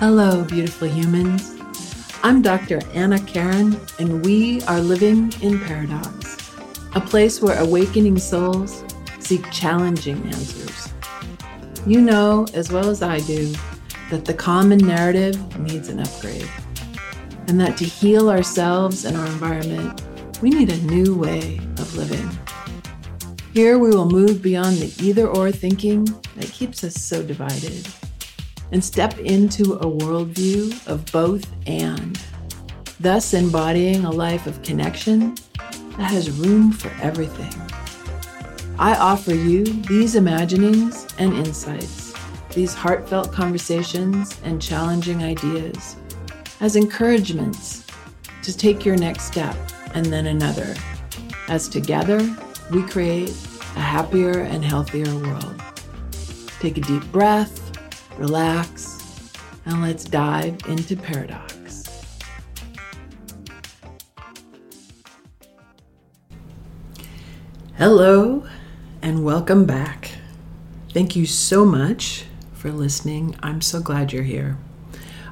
Hello, beautiful humans. I'm Dr. Anna Karin, and we are living in Paradox, a place where awakening souls seek challenging answers. You know, as well as I do, that the common narrative needs an upgrade, and that to heal ourselves and our environment, we need a new way of living. Here we will move beyond the either or thinking that keeps us so divided and step into a worldview of both and, thus embodying a life of connection that has room for everything. I offer you these imaginings and insights, these heartfelt conversations and challenging ideas as encouragements to take your next step and then another, as together we create a happier and healthier world. Take a deep breath, relax, and let's dive into paradox. Hello, and welcome back. Thank you so much for listening. I'm so glad you're here.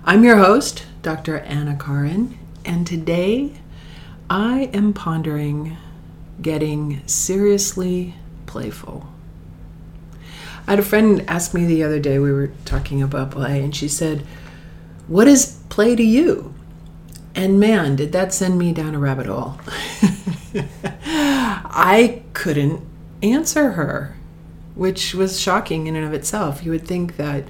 I'm your host, Dr. Anna Karin, and today I am pondering getting seriously playful. I had a friend ask me the other day, we were talking about play, and she said, What is play to you? And man, did that send me down a rabbit hole. I couldn't answer her, which was shocking in and of itself. You would think that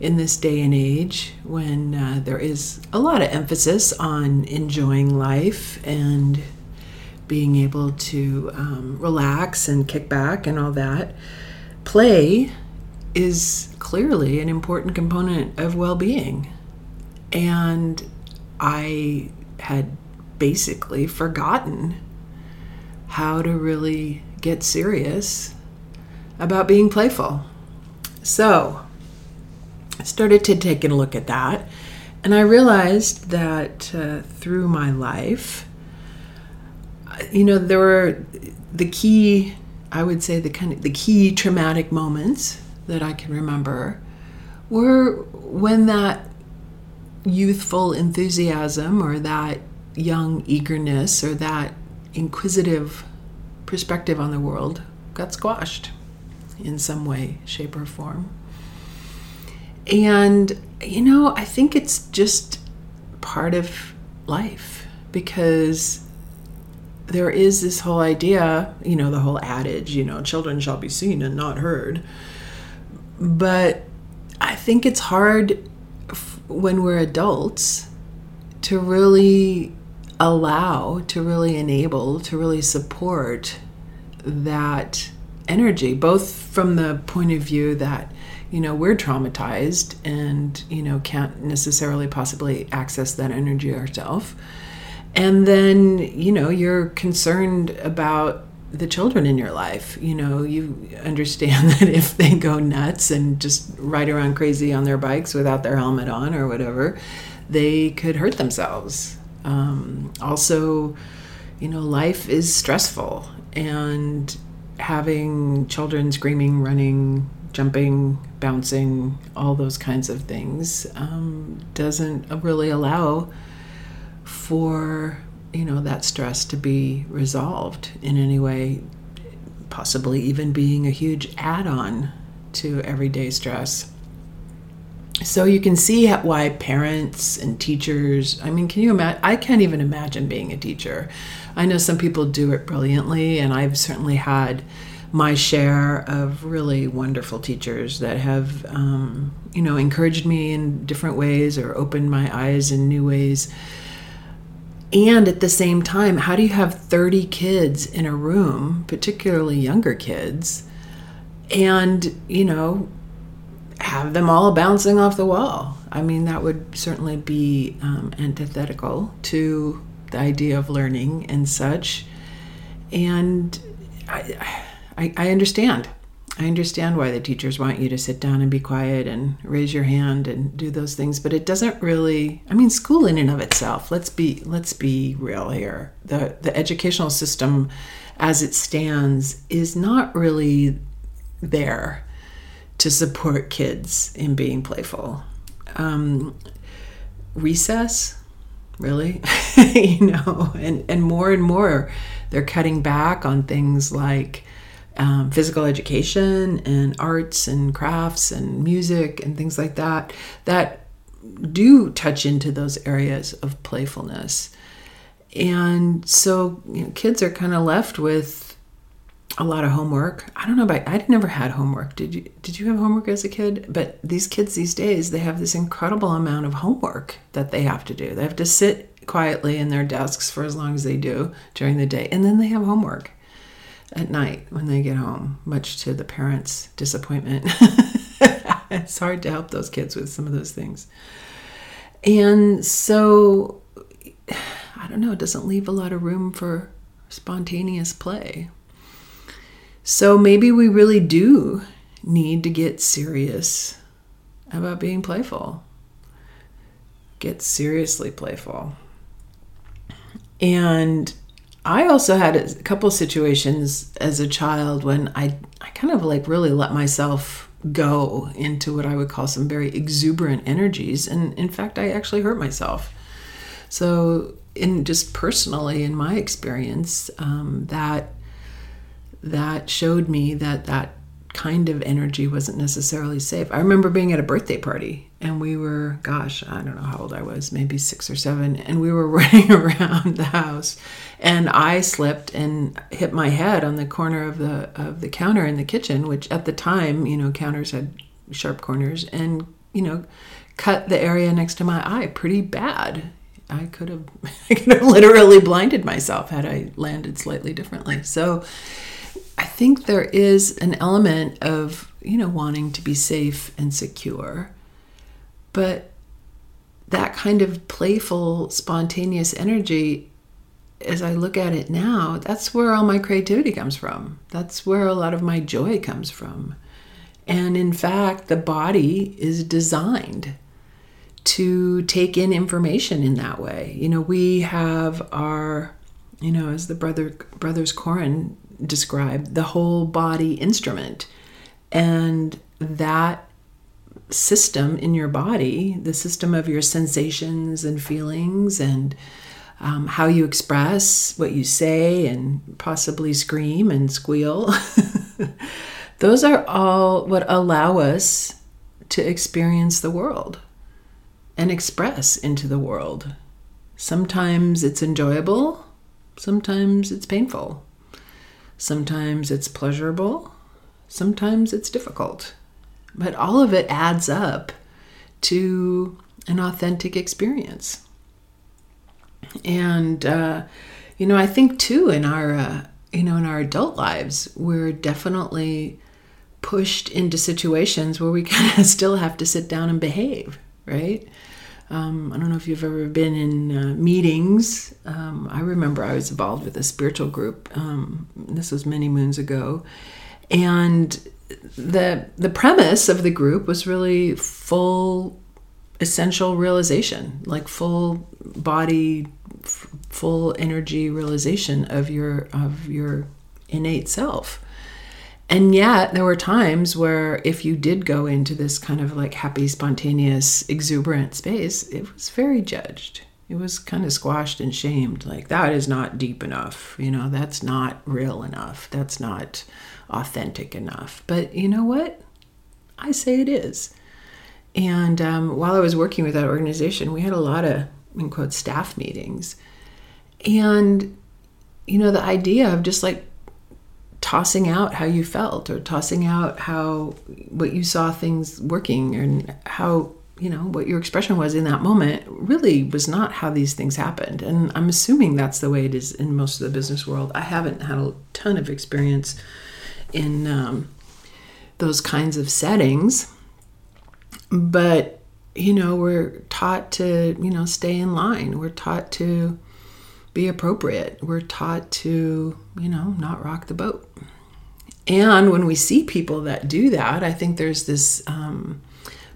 in this day and age, when uh, there is a lot of emphasis on enjoying life and being able to um, relax and kick back and all that, play is clearly an important component of well being. And I had basically forgotten how to really get serious about being playful. So I started to take a look at that, and I realized that uh, through my life, you know, there were the key, I would say, the kind of the key traumatic moments that I can remember were when that youthful enthusiasm or that young eagerness or that inquisitive perspective on the world got squashed in some way, shape, or form. And, you know, I think it's just part of life because there is this whole idea, you know, the whole adage, you know, children shall be seen and not heard. But I think it's hard f- when we're adults to really allow, to really enable, to really support that energy, both from the point of view that, you know, we're traumatized and, you know, can't necessarily possibly access that energy ourselves and then you know you're concerned about the children in your life. You know you understand that if they go nuts and just ride around crazy on their bikes without their helmet on or whatever they could hurt themselves. Um, also you know life is stressful and having children screaming running jumping bouncing all those kinds of things um, doesn't really allow for you know that stress to be resolved in any way possibly even being a huge add-on to everyday stress. So you can see why parents and teachers i mean can you imagine i can't even imagine being a teacher. I know some people do it brilliantly and i've certainly had my share of really wonderful teachers that have um, you know encouraged me in different ways or opened my eyes in new ways and at the same time, how do you have 30 kids in a room, particularly younger kids, and, you know, have them all bouncing off the wall? I mean, that would certainly be um, antithetical to the idea of learning and such. And I, I, I understand. I understand why the teachers want you to sit down and be quiet and raise your hand and do those things, but it doesn't really I mean school in and of itself, let's be let's be real here. The the educational system as it stands is not really there to support kids in being playful. Um, recess, really, you know, and and more and more, they're cutting back on things like. Um, physical education and arts and crafts and music and things like that that do touch into those areas of playfulness. And so you know, kids are kind of left with a lot of homework. I don't know about I'd never had homework. Did you did you have homework as a kid? But these kids these days, they have this incredible amount of homework that they have to do. They have to sit quietly in their desks for as long as they do during the day, and then they have homework at night when they get home, much to the parents' disappointment. it's hard to help those kids with some of those things. And so I don't know, it doesn't leave a lot of room for spontaneous play. So maybe we really do need to get serious about being playful. Get seriously playful. And I also had a couple situations as a child when I, I kind of like really let myself go into what I would call some very exuberant energies. And in fact, I actually hurt myself. So, in just personally, in my experience, um, that that showed me that that kind of energy wasn't necessarily safe. I remember being at a birthday party and we were, gosh, I don't know how old I was, maybe six or seven, and we were running around the house and I slipped and hit my head on the corner of the of the counter in the kitchen, which at the time, you know, counters had sharp corners and, you know, cut the area next to my eye pretty bad. I could have I could have literally blinded myself had I landed slightly differently. So think there is an element of, you know, wanting to be safe and secure. But that kind of playful, spontaneous energy, as I look at it now, that's where all my creativity comes from. That's where a lot of my joy comes from. And in fact, the body is designed to take in information in that way. You know, we have our, you know, as the brother brothers Koren described, the whole body instrument. And that system in your body, the system of your sensations and feelings and um, how you express what you say and possibly scream and squeal, those are all what allow us to experience the world and express into the world. Sometimes it's enjoyable, sometimes it's painful. Sometimes it's pleasurable, sometimes it's difficult. But all of it adds up to an authentic experience. And, uh, you know, I think too in our, uh, you know, in our adult lives, we're definitely pushed into situations where we kind of still have to sit down and behave, right? Um, I don't know if you've ever been in uh, meetings. Um, I remember I was involved with a spiritual group. Um, this was many moons ago, and the the premise of the group was really full essential realization, like full body, f- full energy realization of your of your innate self. And yet, there were times where if you did go into this kind of like happy, spontaneous, exuberant space, it was very judged. It was kind of squashed and shamed. Like, that is not deep enough. You know, that's not real enough. That's not authentic enough. But you know what? I say it is. And um, while I was working with that organization, we had a lot of, in quote, staff meetings. And, you know, the idea of just like tossing out how you felt or tossing out how what you saw things working and how you know what your expression was in that moment really was not how these things happened and i'm assuming that's the way it is in most of the business world i haven't had a ton of experience in um, those kinds of settings but you know we're taught to you know stay in line we're taught to be appropriate. We're taught to, you know, not rock the boat. And when we see people that do that, I think there's this um,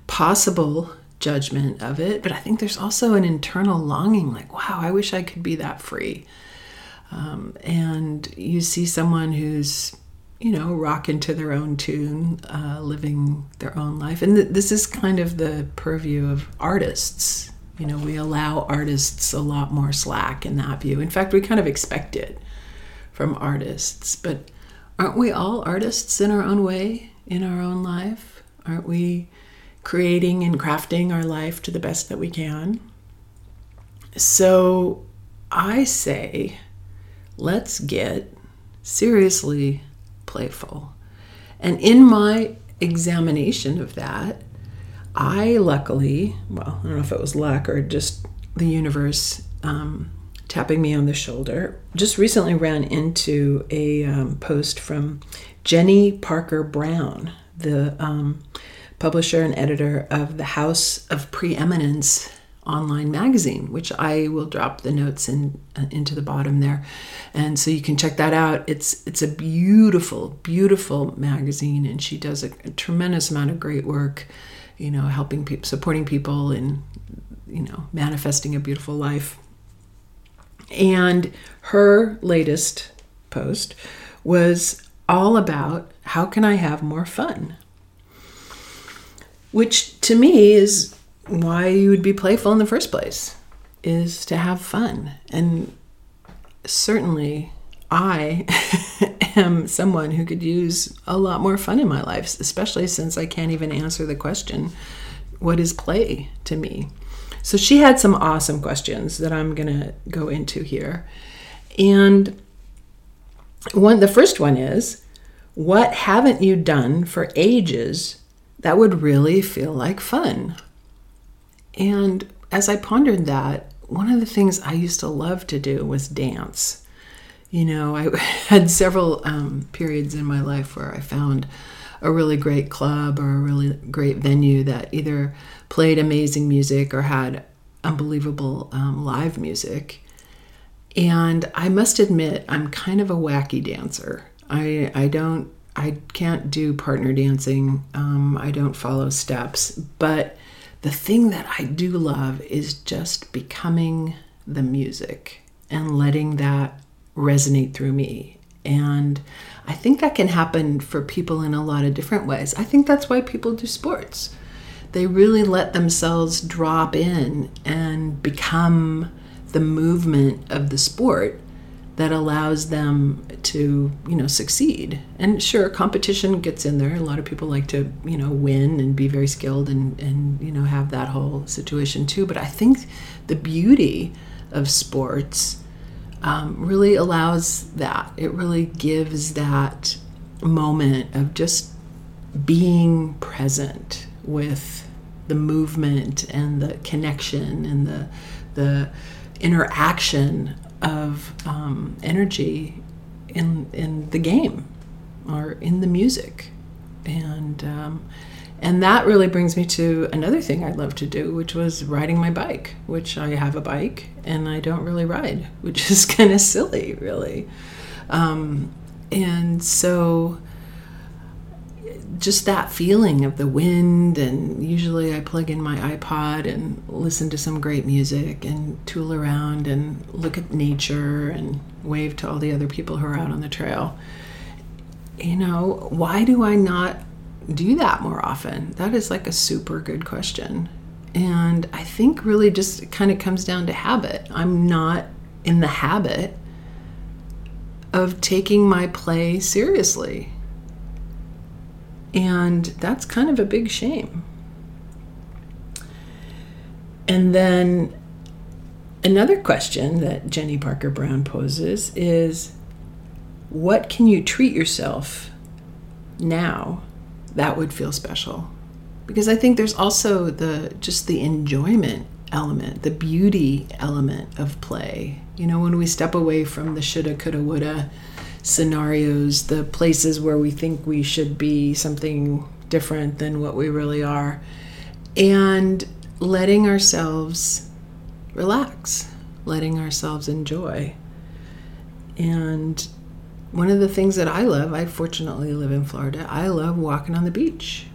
possible judgment of it, but I think there's also an internal longing like, wow, I wish I could be that free. Um, and you see someone who's you know, rocking to their own tune, uh, living their own life. And th- this is kind of the purview of artists. You know, we allow artists a lot more slack in that view. In fact, we kind of expect it from artists. But aren't we all artists in our own way, in our own life? Aren't we creating and crafting our life to the best that we can? So I say, let's get seriously playful. And in my examination of that, I luckily, well, I don't know if it was luck or just the universe um, tapping me on the shoulder, just recently ran into a um, post from Jenny Parker Brown, the um, publisher and editor of the House of Preeminence online magazine, which I will drop the notes in uh, into the bottom there, and so you can check that out. It's it's a beautiful, beautiful magazine, and she does a, a tremendous amount of great work, you know, helping people, supporting people, and you know, manifesting a beautiful life. And her latest post was all about how can I have more fun, which to me is why you would be playful in the first place is to have fun. And certainly I am someone who could use a lot more fun in my life, especially since I can't even answer the question, what is play to me? So she had some awesome questions that I'm going to go into here. And one the first one is what haven't you done for ages that would really feel like fun? And as I pondered that, one of the things I used to love to do was dance. You know, I had several um, periods in my life where I found a really great club or a really great venue that either played amazing music or had unbelievable um, live music. And I must admit, I'm kind of a wacky dancer. I, I don't, I can't do partner dancing. Um, I don't follow steps, but the thing that I do love is just becoming the music and letting that resonate through me. And I think that can happen for people in a lot of different ways. I think that's why people do sports. They really let themselves drop in and become the movement of the sport that allows them to you know succeed. And sure competition gets in there. A lot of people like to you know win and be very skilled and and you know have that whole situation too. But i think the beauty of sports um, really allows that. It really gives that moment of just being present with the movement and the connection and the the interaction of um, energy in in the game or in the music, and um, and that really brings me to another thing I love to do, which was riding my bike. Which I have a bike and I don't really ride, which is kind of silly, really. Um, and so just that feeling of the wind and usually i plug in my ipod and listen to some great music and tool around and look at nature and wave to all the other people who are out on the trail. You know why do i not do that more often? That is like a super good question. And i think really just kind of comes down to habit. I'm not in the habit of taking my play seriously and that's kind of a big shame. And then another question that Jenny Parker Brown poses is what can you treat yourself now that would feel special? Because I think there's also the just the enjoyment element, the beauty element of play. You know, when we step away from the shoulda, coulda, woulda, scenarios, the places where we think we should be something different than what we really are, and letting ourselves relax, letting ourselves enjoy. And one of the things that I love, I fortunately live in Florida, I love walking on the beach.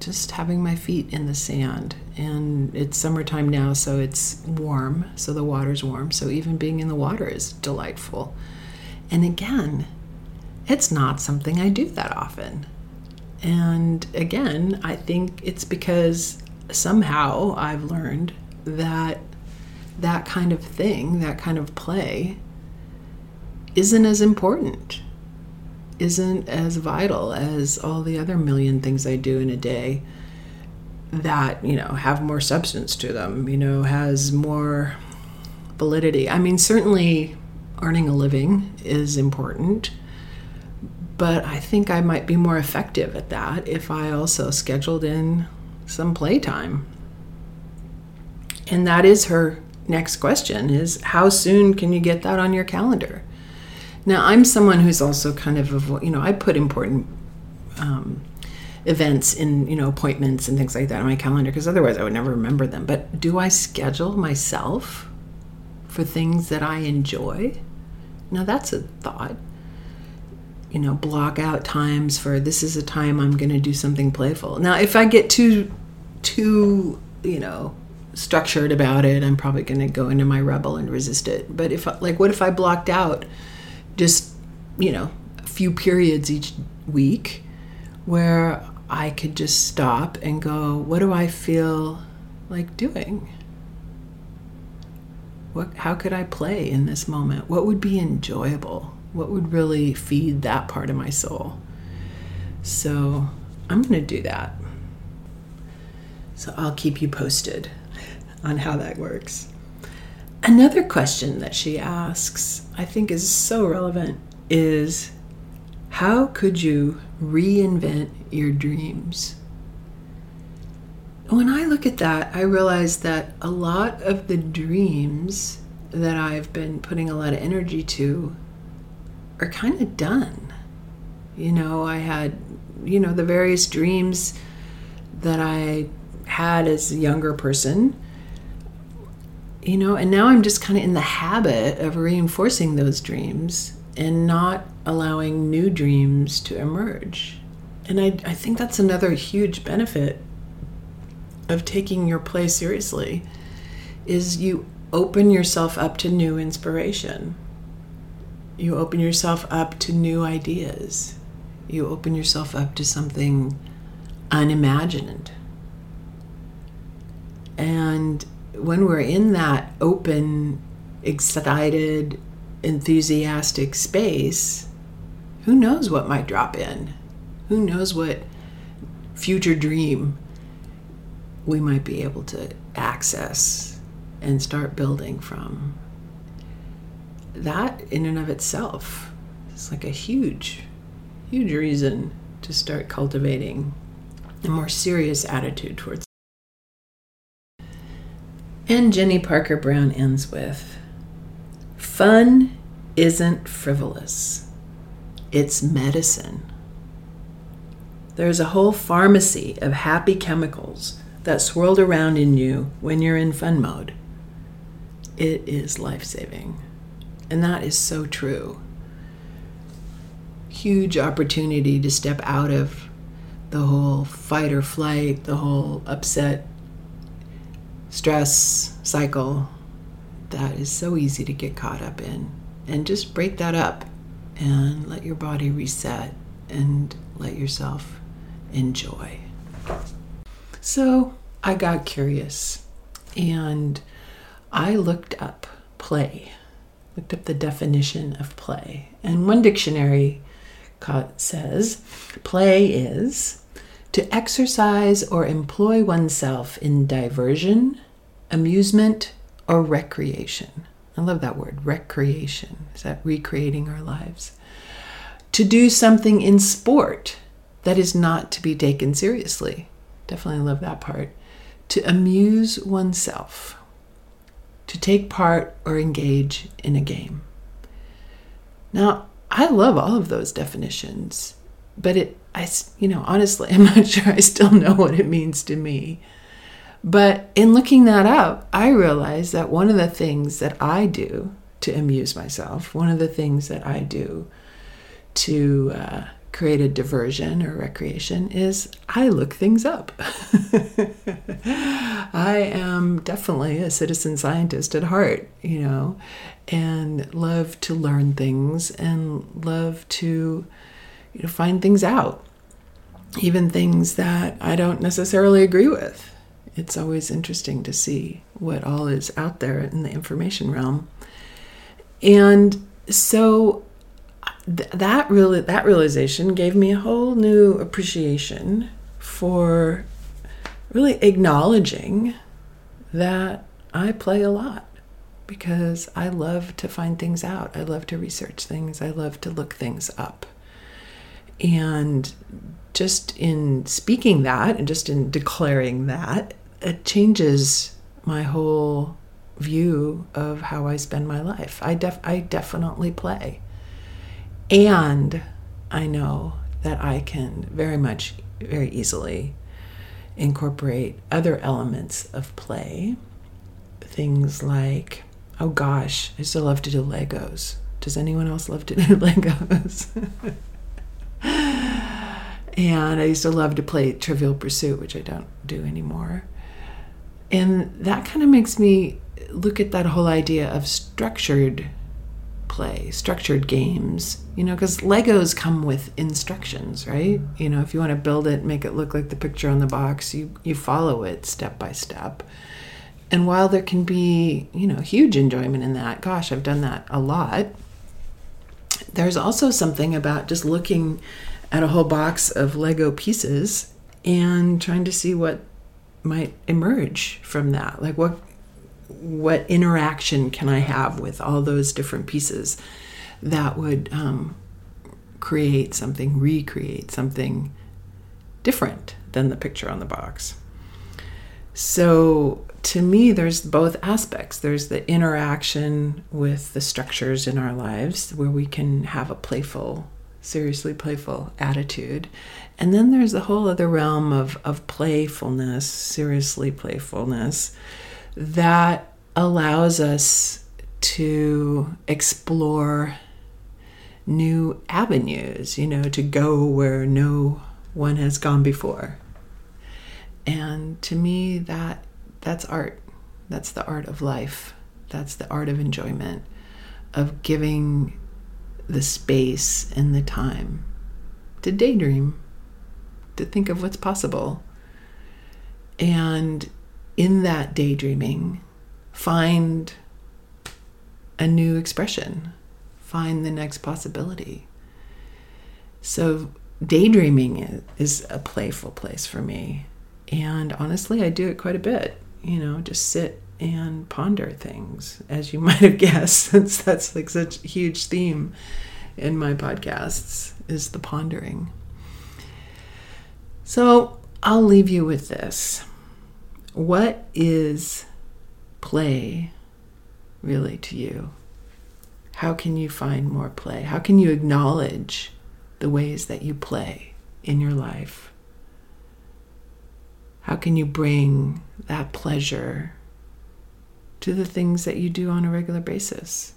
Just having my feet in the sand. And it's summertime now, so it's warm, so the water's warm. So even being in the water is delightful. And again, it's not something I do that often. And again, I think it's because somehow I've learned that that kind of thing, that kind of play, isn't as important, isn't as vital as all the other million things I do in a day that, you know, have more substance to them, you know, has more validity. I mean, certainly earning a living is important, but I think I might be more effective at that if I also scheduled in some playtime. And that is her next question is how soon can you get that on your calendar? Now, I'm someone who's also kind of, you know, I put important um, events in, you know, appointments and things like that on my calendar because otherwise I would never remember them. But do I schedule myself for things that I enjoy? Now, that's a thought. You know, block out times for this is a time I'm going to do something playful. Now, if I get too, too, you know, structured about it, I'm probably going to go into my rebel and resist it. But if, like, what if I blocked out just, you know, a few periods each week where I could just stop and go, what do I feel like doing? What, how could I play in this moment? What would be enjoyable? What would really feed that part of my soul? So I'm going to do that. So I'll keep you posted on how that works. Another question that she asks, I think is so relevant, is how could you reinvent your dreams? When I look at that, I realize that a lot of the dreams that I've been putting a lot of energy to are kind of done. You know, I had, you know, the various dreams that I had as a younger person you know, and now I'm just kind of in the habit of reinforcing those dreams and not allowing new dreams to emerge. And I, I think that's another huge benefit of taking your play seriously is you open yourself up to new inspiration. You open yourself up to new ideas. You open yourself up to something unimagined. And when we're in that open, excited, enthusiastic space, who knows what might drop in? Who knows what future dream we might be able to access and start building from? That, in and of itself, is like a huge, huge reason to start cultivating a more serious attitude towards and Jenny Parker Brown ends with Fun isn't frivolous, it's medicine. There's a whole pharmacy of happy chemicals that swirled around in you when you're in fun mode. It is life saving. And that is so true. Huge opportunity to step out of the whole fight or flight, the whole upset stress cycle that is so easy to get caught up in. And just break that up and let your body reset and let yourself enjoy. So I got curious and I looked up play, looked up the definition of play. And one dictionary says play is to exercise or employ oneself in diversion, amusement, or recreation. I love that word, recreation. Is that recreating our lives? To do something in sport that is not to be taken seriously. Definitely love that part. To amuse oneself. To take part or engage in a game. Now, I love all of those definitions, but it I, you know, honestly, I'm not sure I still know what it means to me. But in looking that up, I realized that one of the things that I do to amuse myself, one of the things that I do to uh, create a diversion or recreation is I look things up. I am definitely a citizen scientist at heart, you know, and love to learn things and love to you know find things out even things that I don't necessarily agree with. It's always interesting to see what all is out there in the information realm. And so th- that really that realization gave me a whole new appreciation for really acknowledging that I play a lot because I love to find things out. I love to research things. I love to look things up. And just in speaking that and just in declaring that, it changes my whole view of how I spend my life. I def- I definitely play. And I know that I can very much very easily incorporate other elements of play. Things like, oh gosh, I still love to do Legos. Does anyone else love to do Legos? and I used to love to play Trivial Pursuit, which I don't do anymore. And that kind of makes me look at that whole idea of structured play, structured games, you know, because Legos come with instructions, right? You know, if you want to build it, make it look like the picture on the box, you, you follow it step by step. And while there can be, you know, huge enjoyment in that, gosh, I've done that a lot, there's also something about just looking at a whole box of Lego pieces and trying to see what might emerge from that. Like what what interaction can I have with all those different pieces that would um, create something, recreate something different than the picture on the box. So to me, there's both aspects. There's the interaction with the structures in our lives where we can have a playful, seriously playful attitude. And then there's the whole other realm of, of playfulness, seriously playfulness, that allows us to explore new avenues, you know, to go where no one has gone before. And to me, that that's art. That's the art of life. That's the art of enjoyment, of giving the space and the time to daydream, to think of what's possible. And in that daydreaming, find a new expression, find the next possibility. So, daydreaming is a playful place for me. And honestly, I do it quite a bit, you know, just sit and ponder things, as you might have guessed, since that's like such a huge theme in my podcasts, is the pondering. So I'll leave you with this. What is play really to you? How can you find more play? How can you acknowledge the ways that you play in your life? How can you bring that pleasure to the things that you do on a regular basis?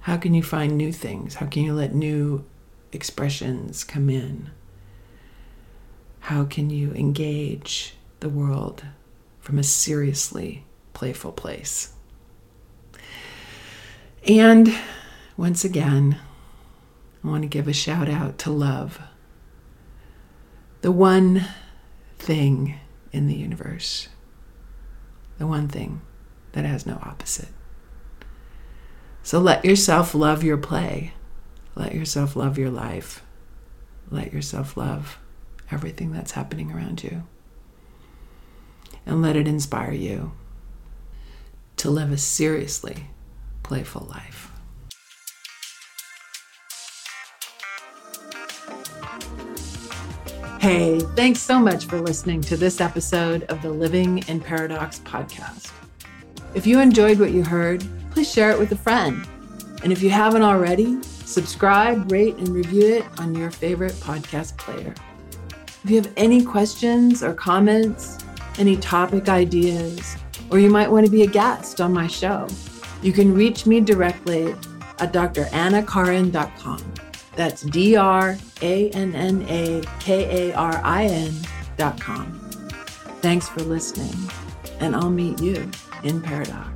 How can you find new things? How can you let new expressions come in? How can you engage the world from a seriously playful place? And once again, I want to give a shout out to love, the one thing in the universe, the one thing that has no opposite. So let yourself love your play. Let yourself love your life. Let yourself love everything that's happening around you. And let it inspire you to live a seriously playful life. Hey, thanks so much for listening to this episode of the Living in Paradox podcast. If you enjoyed what you heard, please share it with a friend. And if you haven't already, subscribe, rate, and review it on your favorite podcast player. If you have any questions or comments, any topic ideas, or you might want to be a guest on my show, you can reach me directly at drannakarin.com. That's D R A N N A K A R I N dot com. Thanks for listening, and I'll meet you in Paradox.